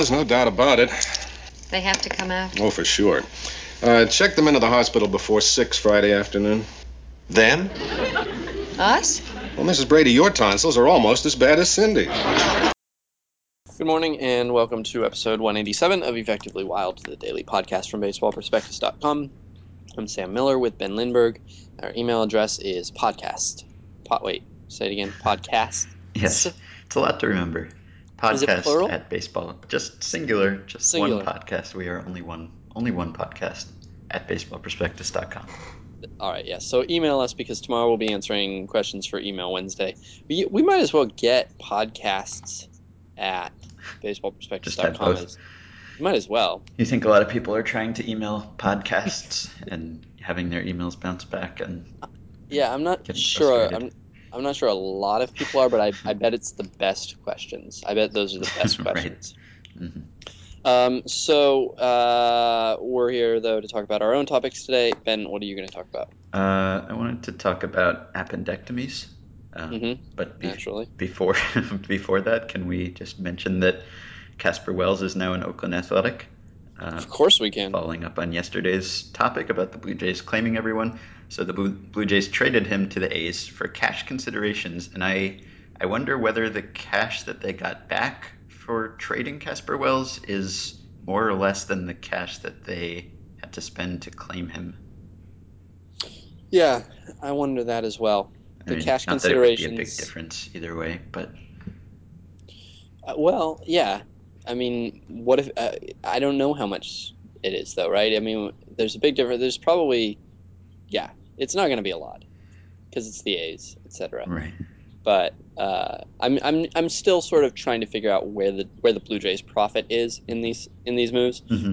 ones, no doubt about it. They have to come out. Oh, for sure. Uh, check them into the hospital before 6 Friday afternoon. Them? Us? Well, Mrs. Brady, your tonsils are almost as bad as Cindy's. Good morning and welcome to episode 187 of Effectively Wild, the daily podcast from baseballprospectus.com. I'm Sam Miller with Ben Lindbergh. Our email address is podcast. Pot, wait, say it again. Podcast. Yes, it's a lot to remember. Podcast at baseball, just singular, just Singular. one podcast. We are only one, only one podcast at baseballprospectus.com. All right, yeah. So email us because tomorrow we'll be answering questions for Email Wednesday. We, we might as well get podcasts at baseballprospectus.com. both. as- Might as well. You think a lot of people are trying to email podcasts and having their emails bounce back, and Yeah, I'm not sure. I'm, I'm not sure a lot of people are, but I, I bet it's the best questions. I bet those are the best Right. questions. Mhm. Um, so uh, we're here though to talk about our own topics today. Ben, what are you going to talk about? uh, I wanted to talk about appendectomies. Um, Mhm. But be- Naturally, before before that, can we just mention that Casper Wells is now an Oakland Athletic? Uh, of course we can. following up on yesterday's topic about the Blue Jays claiming everyone. So the Blue, Jays traded him to the A's for cash considerations, and I I wonder whether the cash that they got back for trading Casper Wells is more or less than the cash that they had to spend to claim him. Yeah, I wonder that as well. I The mean, cash not that it would be a big difference either way, but Uh, well, yeah. I mean, what if uh, I don't know how much it is though, right? I mean, there's a big difference. There's probably, yeah, it's not going to be a lot because it's the A's, etc. right. but uh, I'm I'm I'm still sort of trying to figure out where the where the Blue Jays' profit is in these in these moves. hmm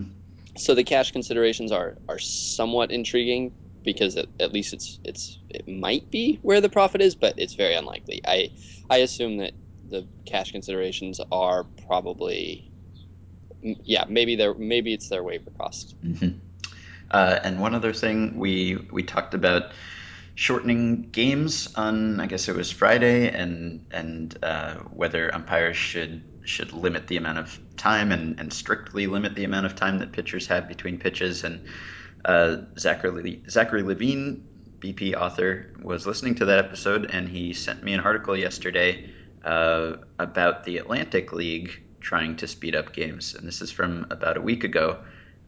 So the cash considerations are are somewhat intriguing because at, at least it's it's it might be where the profit is, but it's very unlikely. I I assume that the cash considerations are probably yeah maybe they're maybe it's their waiver cost. hmm Uh, and one other thing, we we talked about shortening games on I guess it was Friday, and and uh, whether umpires should should limit the amount of time and, and strictly limit the amount of time that pitchers have between pitches. And uh, Zachary Zachary Levine, BP author, was listening to that episode, and he sent me an article yesterday uh, about the Atlantic League trying to speed up games, and this is from about a week ago.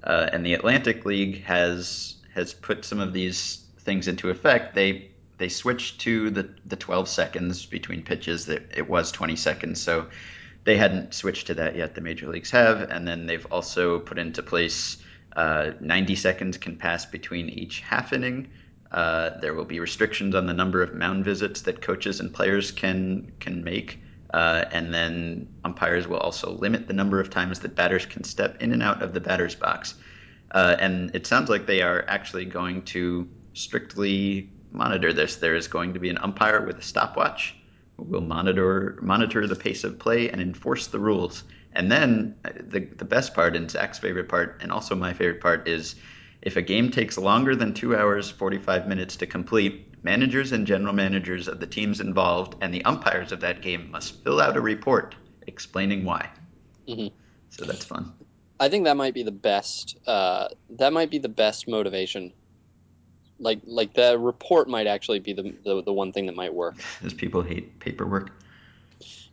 Uh, and the Atlantic League has has put some of these things into effect. They they switched to the, the 12 seconds between pitches. That it was 20 seconds, so they hadn't switched to that yet. The major leagues have, and then they've also put into place uh, 90 seconds can pass between each half inning. Uh, there will be restrictions on the number of mound visits that coaches and players can can make. Uh, and then umpires will also limit the number of times that batters can step in and out of the batter's box. Uh, and it sounds like they are actually going to strictly monitor this. There is going to be an umpire with a stopwatch who will monitor monitor the pace of play and enforce the rules. And then uh, the the best part, and Zach's favorite part, and also my favorite part, is if a game takes longer than two hours forty five minutes to complete, managers and general managers of the teams involved and the umpires of that game must fill out a report explaining why. Mhm. So that's fun. I think that might be the best. Uh, that might be the best motivation. Like like the report might actually be the, the the one thing that might work. Because people hate paperwork.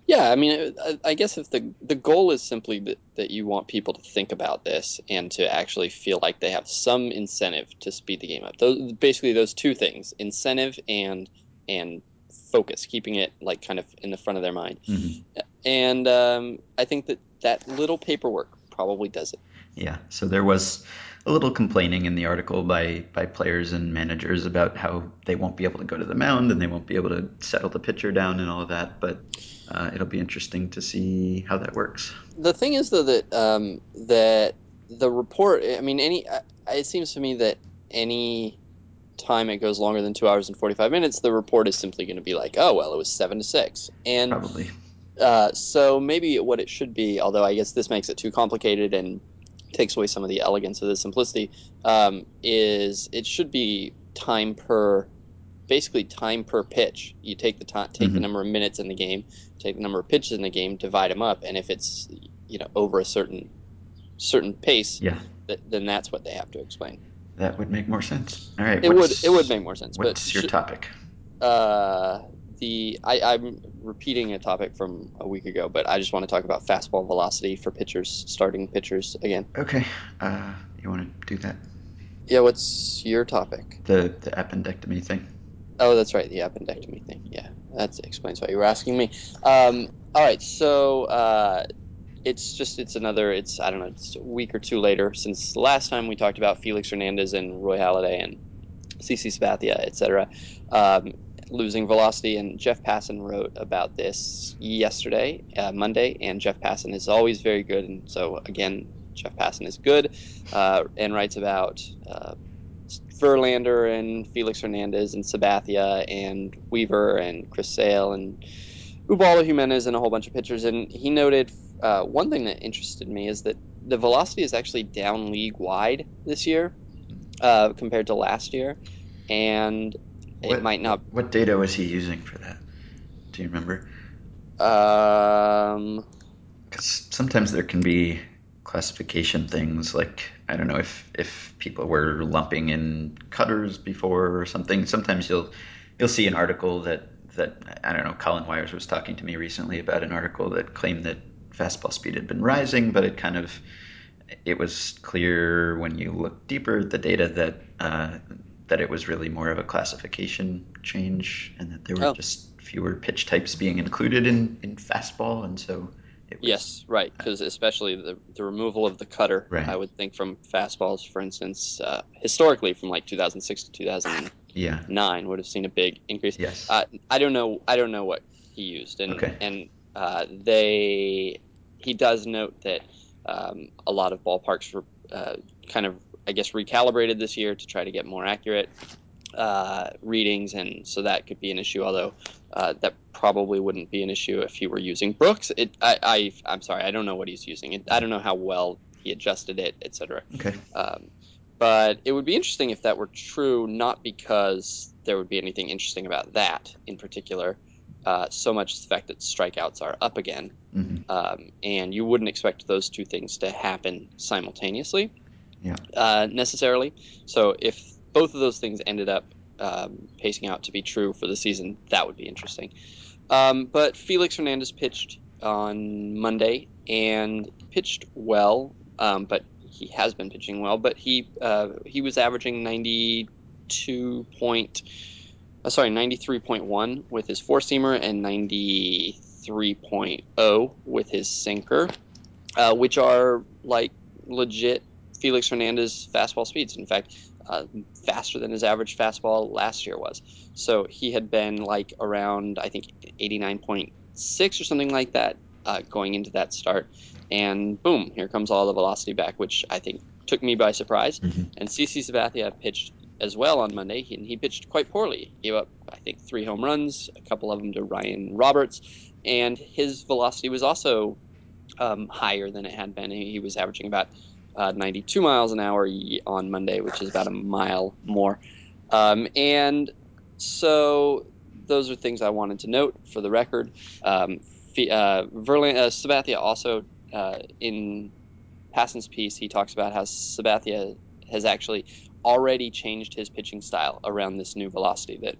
Yeah, I mean, I, I guess if the the goal is simply that, that you want people to think about this and to actually feel like they have some incentive to speed the game up. Those basically those two things: incentive and and focus, keeping it like kind of in the front of their mind. Mhm. And um, I think that that little paperwork probably does it. Yeah, so there was a little complaining in the article by by players and managers about how they won't be able to go to the mound and they won't be able to settle the pitcher down and all of that. But uh, it'll be interesting to see how that works. the thing is though that um, that the report i mean any uh, it seems to me that any time it goes longer than two hours and 45 minutes the report is simply going to be like oh well it was seven to six and Probably. uh, so maybe what it should be although i guess this makes it too complicated and takes away some of the elegance of the simplicity um, is it should be time per basically time per pitch you take the time take the Mhm. number of minutes in the game take the number of pitches in the game divide them up and if it's you know over a certain certain pace, Yeah, th- then that's what they have to explain. that would make more sense. All right. It would it would make more sense. What's your should- topic? uh, the I, I'm repeating a topic from a week ago, but I just want to talk about fastball velocity for pitchers, starting pitchers again. Okay. Uh, you want to do that? Yeah, what's your topic? The the appendectomy thing. Oh, that's right, the appendectomy thing. Yeah, that explains why you were asking me. Um, all right, so uh, it's just it's another it's I don't know it's a week or two later since the last time we talked about Felix Hernandez and Roy Halladay and CC Sabathia, etc. Um, losing velocity, and Jeff Passan wrote about this yesterday, uh, Monday, and Jeff Passan is always very good, and so again, Jeff Passan is good, uh, and writes about. Uh, Verlander and Felix Hernandez and Sabathia and Weaver and Chris Sale and Ubaldo Jimenez and a whole bunch of pitchers. And he noted uh, one thing that interested me is that the velocity is actually down league wide this year uh, compared to last year, and it might not. What data was he using for that? Do you remember? Um, Because sometimes there can be classification things like I don't know if if people were lumping in cutters before or something. Sometimes you'll you'll see an article that that I don't know. Colin Wyers was talking to me recently about an article that claimed that fastball speed had been rising, but it kind of it was clear when you look deeper at the data that uh, that it was really more of a classification change and that there were Oh. just fewer pitch types being included in, in fastball, and so it was, yes, right, because especially the the removal of the cutter, Right. I would think from fastballs, for instance, uh, historically from like 2006 to 2009 yeah would have seen a big increase. yes Uh, I don't know. I don't know what he used, and Okay. and uh, they he does note that um, a lot of ballparks were uh, kind of I guess recalibrated this year to try to get more accurate uh, readings, and so that could be an issue. Although uh, that probably wouldn't be an issue if he were using Brooks. It I, I I'm sorry, I don't know what he's using. It, I don't know how well he adjusted it, etc. okay Um, but it would be interesting if that were true, not because there would be anything interesting about that in particular, uh, so much as the fact that strikeouts are up again. hmm Um, and you wouldn't expect those two things to happen simultaneously Yeah. uh, necessarily. So if both of those things ended up um, pacing out to be true for the season, that would be interesting. Um, but Felix Hernandez pitched on Monday and pitched well, um, but he has been pitching well. But he uh, he was averaging ninety two point, uh, sorry, ninety three point one with his four seamer and ninety three point oh with his sinker, uh, which are like legit Felix Hernandez fastball speeds. In fact, uh, faster than his average fastball last year was. So he had been like around I think 89.6 or something like that uh, going into that start, and boom, here comes all the velocity back, which I think took me by surprise. Mhm. And CC Sabathia pitched as well on Monday, he, and he pitched quite poorly. He gave up I think three home runs, a couple of them to Ryan Roberts, and his velocity was also um, higher than it had been. He was averaging about uh, 92 miles an hour on Monday, which is about a mile more. Um, and so those are things I wanted to note for the record. Um, uh, Verlin, uh, Sabathia also uh, in Passan's piece, he talks about how Sabathia has actually already changed his pitching style around this new velocity that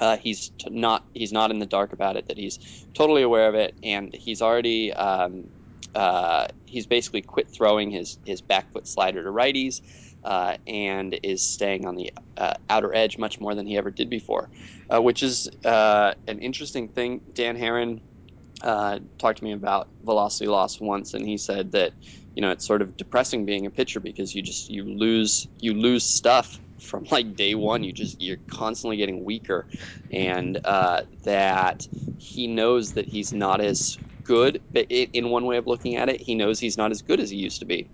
uh, he's t- not he's not in the dark about it that he's totally aware of it and he's already um, uh, he's basically quit throwing his his back foot slider to righties uh, and is staying on the uh, outer edge much more than he ever did before, uh, which is uh, an interesting thing. Dan Haren uh, talked to me about velocity loss once, and he said that you know it's sort of depressing being a pitcher because you just you lose you lose stuff from like day one. You just you're constantly getting weaker, and uh, that he knows that he's not as good. But i in one way of looking at it, he knows he's not as good as he used to be.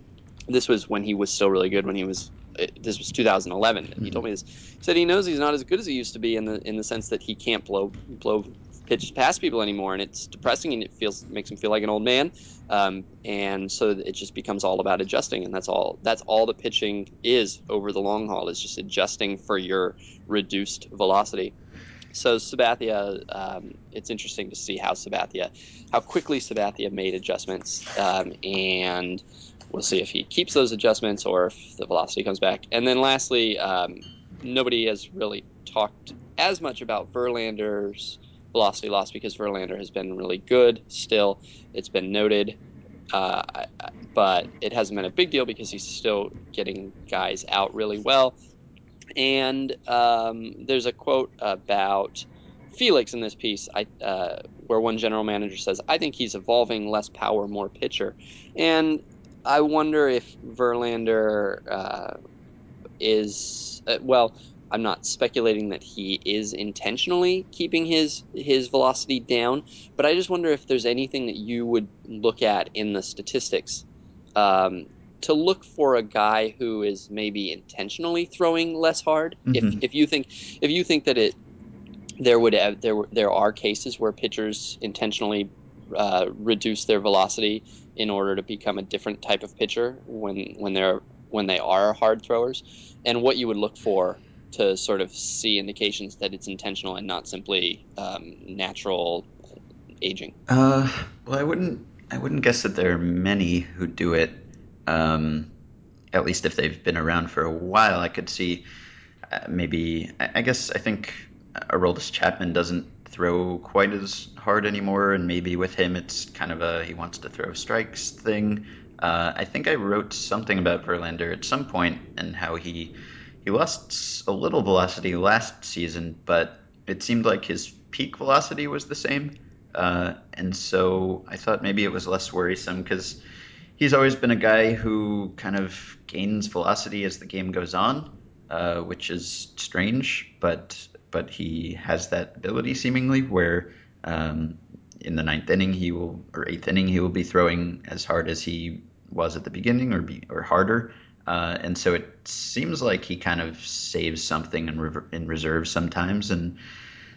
This was when he was still really good. When he was uh, this was 2011. He told me this. He said he knows he's not as good as he used to be in the in the sense that he can't blow blow pitch past people anymore, and it's depressing and it feels makes him feel like an old man. Um, and so it just becomes all about adjusting, and that's all that's all the pitching is over the long haul is just adjusting for your reduced velocity. So Sabathia, um, it's interesting to see how Sabathia, how quickly Sabathia made adjustments, um, and we'll see if he keeps those adjustments or if the velocity comes back. And then lastly, um, nobody has really talked as much about Verlander's velocity loss because Verlander has been really good still. It's been noted. Uh, but it hasn't been a big deal because he's still getting guys out really well. And um, there's a quote about Felix in this piece, I, uh, where one general manager says, "I think he's evolving less power, more pitcher," and I wonder if Verlander uh, is uh, well. I'm not speculating that he is intentionally keeping his his velocity down, but I just wonder if there's anything that you would look at in the statistics um, to look for a guy who is maybe intentionally throwing less hard. Mhm. If if you think if you think that it there would have, there there are cases where pitchers intentionally uh, reduce their velocity in order to become a different type of pitcher when when they're when they are hard throwers, and what you would look for to sort of see indications that it's intentional and not simply um, natural aging. Uh, well, I wouldn't. I wouldn't guess that there are many who do it. Um, at least if they've been around for a while, I could see. Uh, maybe. I, guess I think Aroldis Chapman doesn't throw quite as hard anymore, and maybe with him it's kind of a he wants to throw strikes thing. Uh, I think I wrote something about Verlander at some point and how he he lost a little velocity last season, but it seemed like his peak velocity was the same. Uh, and so I thought maybe it was less worrisome because he's always been a guy who kind of gains velocity as the game goes on, uh, which is strange, but but he has that ability seemingly where um, in the ninth inning he will or eighth inning he will be throwing as hard as he was at the beginning or be or harder. Uh, and so it seems like he kind of saves something in, rever- in reserve sometimes. And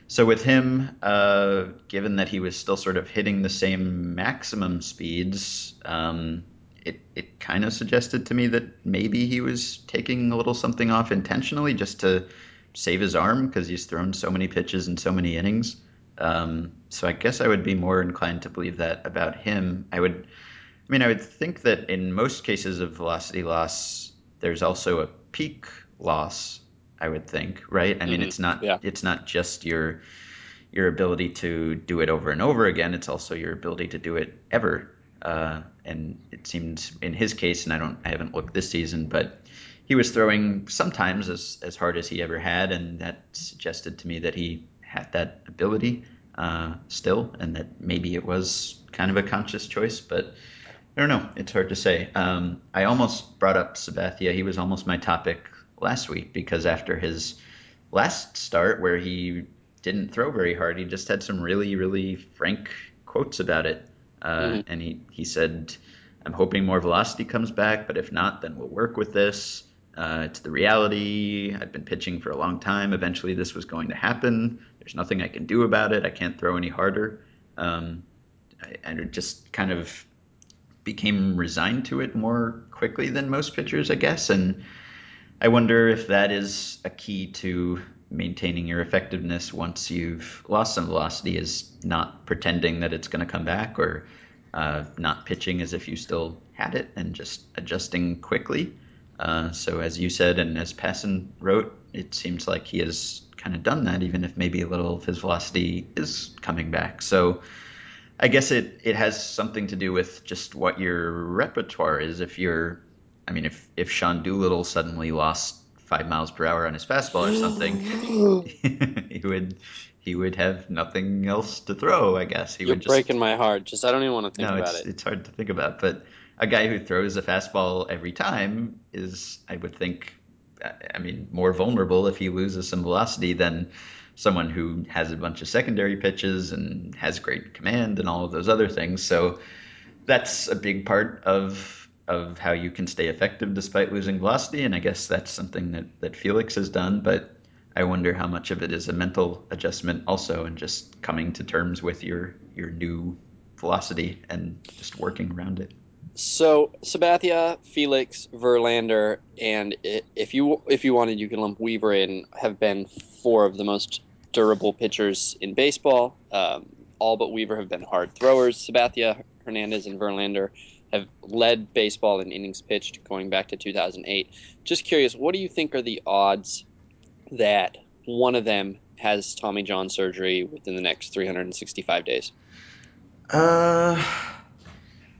so with him, uh, given that he was still sort of hitting the same maximum speeds, um, it, it kind of suggested to me that maybe he was taking a little something off intentionally just to save his arm because he's thrown so many pitches in so many innings. Um, so I guess I would be more inclined to believe that about him. I would, I mean, I would think that in most cases of velocity loss, there's also a peak loss. I would think, right? I mean, Mhm, it's not yeah. it's not just your your ability to do it over and over again. It's also your ability to do it ever. Uh, and it seemed in his case, and I don't, I haven't looked this season, but he was throwing sometimes as as hard as he ever had, and that suggested to me that he had that ability uh, still, and that maybe it was kind of a conscious choice, but. I don't know. It's hard to say. Um, I almost brought up Sabathia. He was almost my topic last week because after his last start, where he didn't throw very hard, he just had some really, really frank quotes about it. Uh, Mhm. And he, he said, I'm hoping more velocity comes back, but if not, then we'll work with this. Uh, it's the reality. I've been pitching for a long time. Eventually, this was going to happen. There's nothing I can do about it. I can't throw any harder. Um, I, I just kind of became resigned to it more quickly than most pitchers, I guess. And I wonder if that is a key to maintaining your effectiveness once you've lost some velocity is not pretending that it's going to come back or uh, not pitching as if you still had it and just adjusting quickly. Uh, so as you said and as Passan wrote, it seems like he has kind of done that, even if maybe a little of his velocity is coming back. So I guess it, it has something to do with just what your repertoire is. If you're, I mean, if, if Sean Doolittle suddenly lost five miles per hour on his fastball or something, he would he would have nothing else to throw. I guess he You're would just breaking my heart. Just I don't even want to think no, about it's it. it's hard to think about. But a guy who throws a fastball every time is, I would think, I I mean, more vulnerable if he loses some velocity than someone who has a bunch of secondary pitches and has great command and all of those other things. So that's a big part of of how you can stay effective despite losing velocity. And I guess that's something that that Felix has done, but. I wonder how much of it is a mental adjustment also and just coming to terms with your your new velocity and just working around it. So Sabathia, Felix, Verlander, and if you if you wanted, you can lump Weaver in. Have been four of the most durable pitchers in baseball. Um, all but Weaver have been hard throwers. Sabathia, Hernandez, and Verlander have led baseball in innings pitched going back to 2008. Just curious, what do you think are the odds that one of them has Tommy John surgery within the next 365 days? Uh,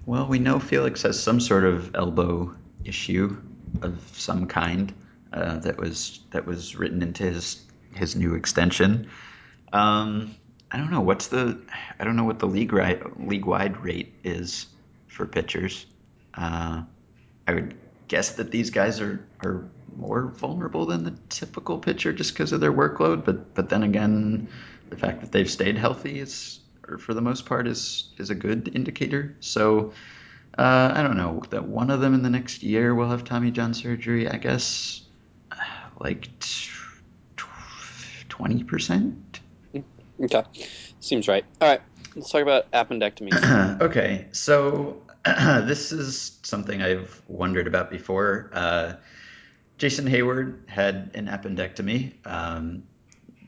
well, we know Felix has some sort of elbow issue of some kind uh, that was that was written into his his new extension. Um, I don't know what's the I don't know what the league right league wide rate is for pitchers. Uh, I would guess that these guys are are more vulnerable than the typical pitcher just because of their workload. But but then again, the fact that they've stayed healthy is, or for the most part, is is a good indicator. So uh, I don't know that one of them in the next year will have Tommy John surgery. I guess like twenty percent. Okay, seems right. All right, let's talk about appendectomy. okay, so this is something I've wondered about before. Uh, Jason Heyward had an appendectomy um,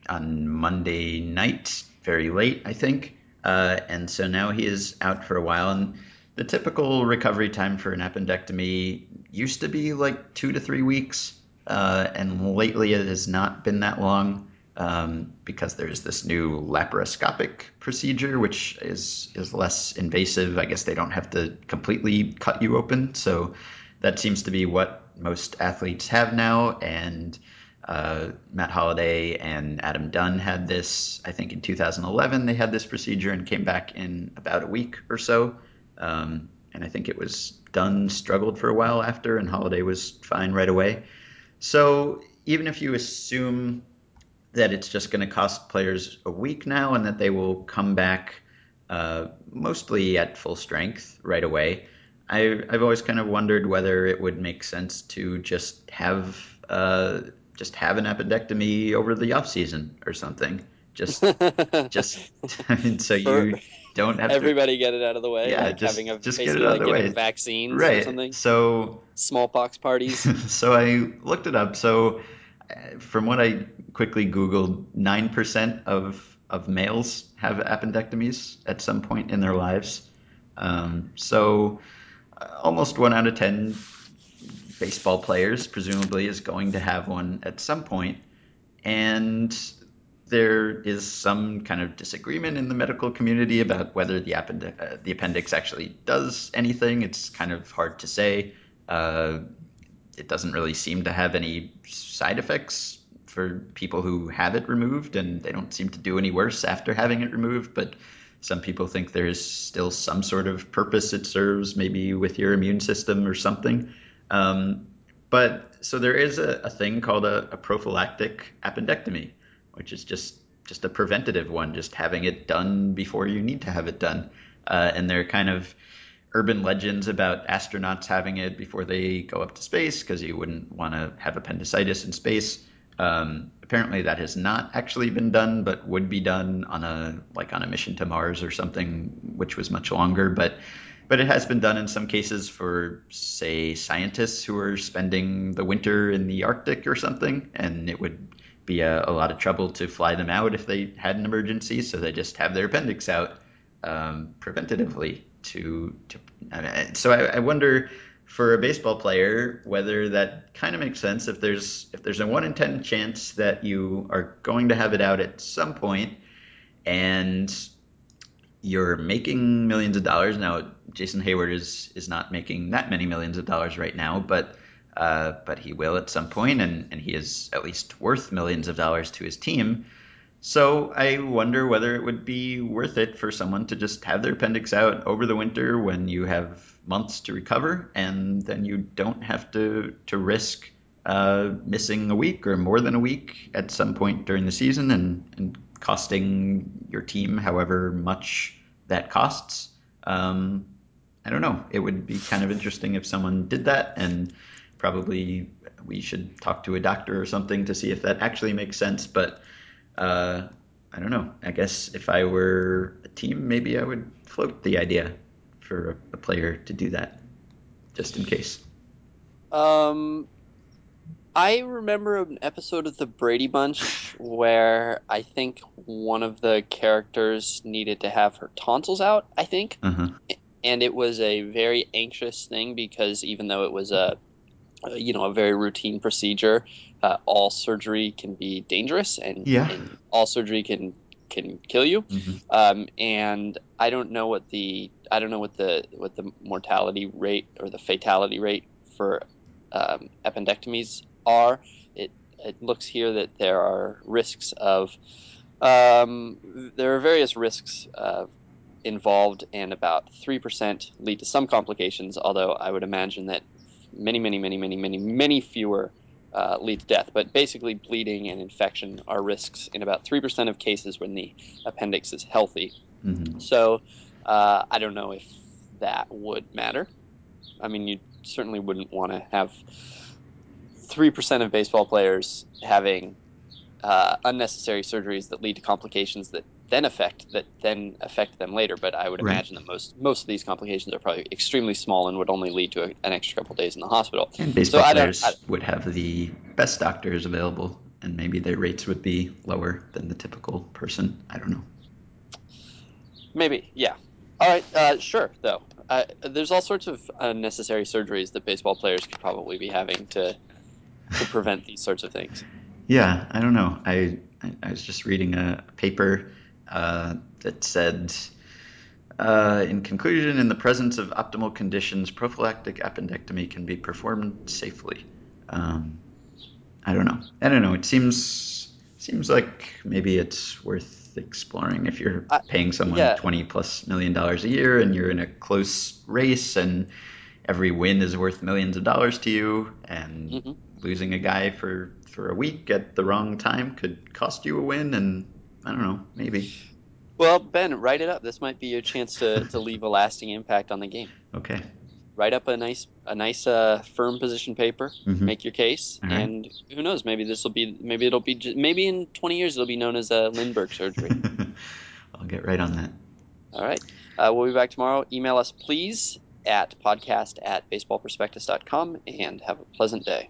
on Monday night, very late, I think. Uh, and so now he is out for a while. And the typical recovery time for an appendectomy used to be like two to three weeks. Uh, and lately it has not been that long um, because there's this new laparoscopic procedure, which is, is less invasive. I guess they don't have to completely cut you open. So that seems to be what most athletes have now. And uh, Matt Holliday and Adam Dunn had this, I think in 2011, they had this procedure and came back in about a week or so. Um, and I think it was Dunn struggled for a while after, and Holliday was fine right away. So even if you assume that it's just going to cost players a week now and that they will come back uh, mostly at full strength right away, I, I've always kind of wondered whether it would make sense to just have uh, just have an appendectomy over the off season or something. Just, just I mean, so you don't have everybody to, get it out of the way. Yeah, like just, having a just get basically it out like of the way. vaccines right. or something. So smallpox parties. so I looked it up. So from what I quickly Googled, nine percent of of males have appendectomies at some point in their lives. Um, so almost one out of 10 baseball players, presumably, is going to have one at some point. And there is some kind of disagreement in the medical community about whether the, append- uh, the appendix actually does anything. It's kind of hard to say. Uh, it doesn't really seem to have any side effects for people who have it removed, and they don't seem to do any worse after having it removed. But some people think there's still some sort of purpose it serves, maybe with your immune system or something. Um, but so there is a, a thing called a, a, prophylactic appendectomy, which is just just a preventative one, just having it done before you need to have it done. Uh, and they're kind of urban legends about astronauts having it before they go up to space because you wouldn't want to have appendicitis in space. Um, apparently, that has not actually been done, but would be done on a like on a mission to Mars or something, which was much longer. But but it has been done in some cases for say scientists who are spending the winter in the Arctic or something, and it would be a, a lot of trouble to fly them out if they had an emergency. So they just have their appendix out um, preventatively to to. So I, I wonder for a baseball player whether that kind of makes sense if there's if there's a 1 in 10 chance that you are going to have it out at some point and you're making millions of dollars now Jason Heyward is is not making that many millions of dollars right now but uh, but he will at some point and, and he is at least worth millions of dollars to his team so I wonder whether it would be worth it for someone to just have their appendix out over the winter when you have months to recover, and then you don't have to to risk uh, missing a week or more than a week at some point during the season and, and costing your team however much that costs. Um, I don't know. It would be kind of interesting if someone did that, and probably we should talk to a doctor or something to see if that actually makes sense. But uh, I don't know. I guess if I were a team, maybe I would float the idea for a, player to do that, just in case. Um, I remember an episode of the Brady Bunch where I think one of the characters needed to have her tonsils out, I think. Uh-huh. And it was a very anxious thing because even though it was a, a you know, a very routine procedure, uh, all surgery can be dangerous and, Yeah. and all surgery can can kill you. Mhm. Um, and I don't know what the I don't know what the what the mortality rate or the fatality rate for um, appendectomies are. It it looks here that there are risks of um, there are various risks uh, involved, and about three percent lead to some complications. Although I would imagine that many, many, many, many, many, many fewer uh, lead to death. But basically, bleeding and infection are risks in about three percent of cases when the appendix is healthy. Mhm. So uh, I don't know if that would matter. I mean, you certainly wouldn't want to have three percent of baseball players having uh, unnecessary surgeries that lead to complications that then affect that then affect them later. But I would Right. imagine that most most of these complications are probably extremely small and would only lead to a, an extra couple days in the hospital. And baseball I don't- players I- would have the best doctors available, and maybe their rates would be lower than the typical person. I don't know. Maybe, yeah. All right, uh, sure. Though uh, there's all sorts of unnecessary surgeries that baseball players could probably be having to to prevent these sorts of things. Yeah, I don't know. I I, I was just reading a paper uh, that said, uh, in conclusion, in the presence of optimal conditions, prophylactic appendectomy can be performed safely. Um, I don't know. I don't know. It seems seems like maybe it's worth exploring if you're I- paying someone yeah. twenty plus million dollars a year and you're in a close race and every win is worth millions of dollars to you and Mhm. losing a guy for for a week at the wrong time could cost you a win and I don't know, maybe. Well, Ben, write it up. This might be your chance to, to leave a lasting impact on the game. Okay. Write up a nice a nice uh, firm position paper. Mhm. Make your case, right. and who knows? Maybe this will be maybe it'll be maybe in 20 years it'll be known as a Lindbergh surgery. I'll get right on that. All right. Uh, we'll be back tomorrow. Email us, please, at podcast at baseballprospectus.com and have a pleasant day.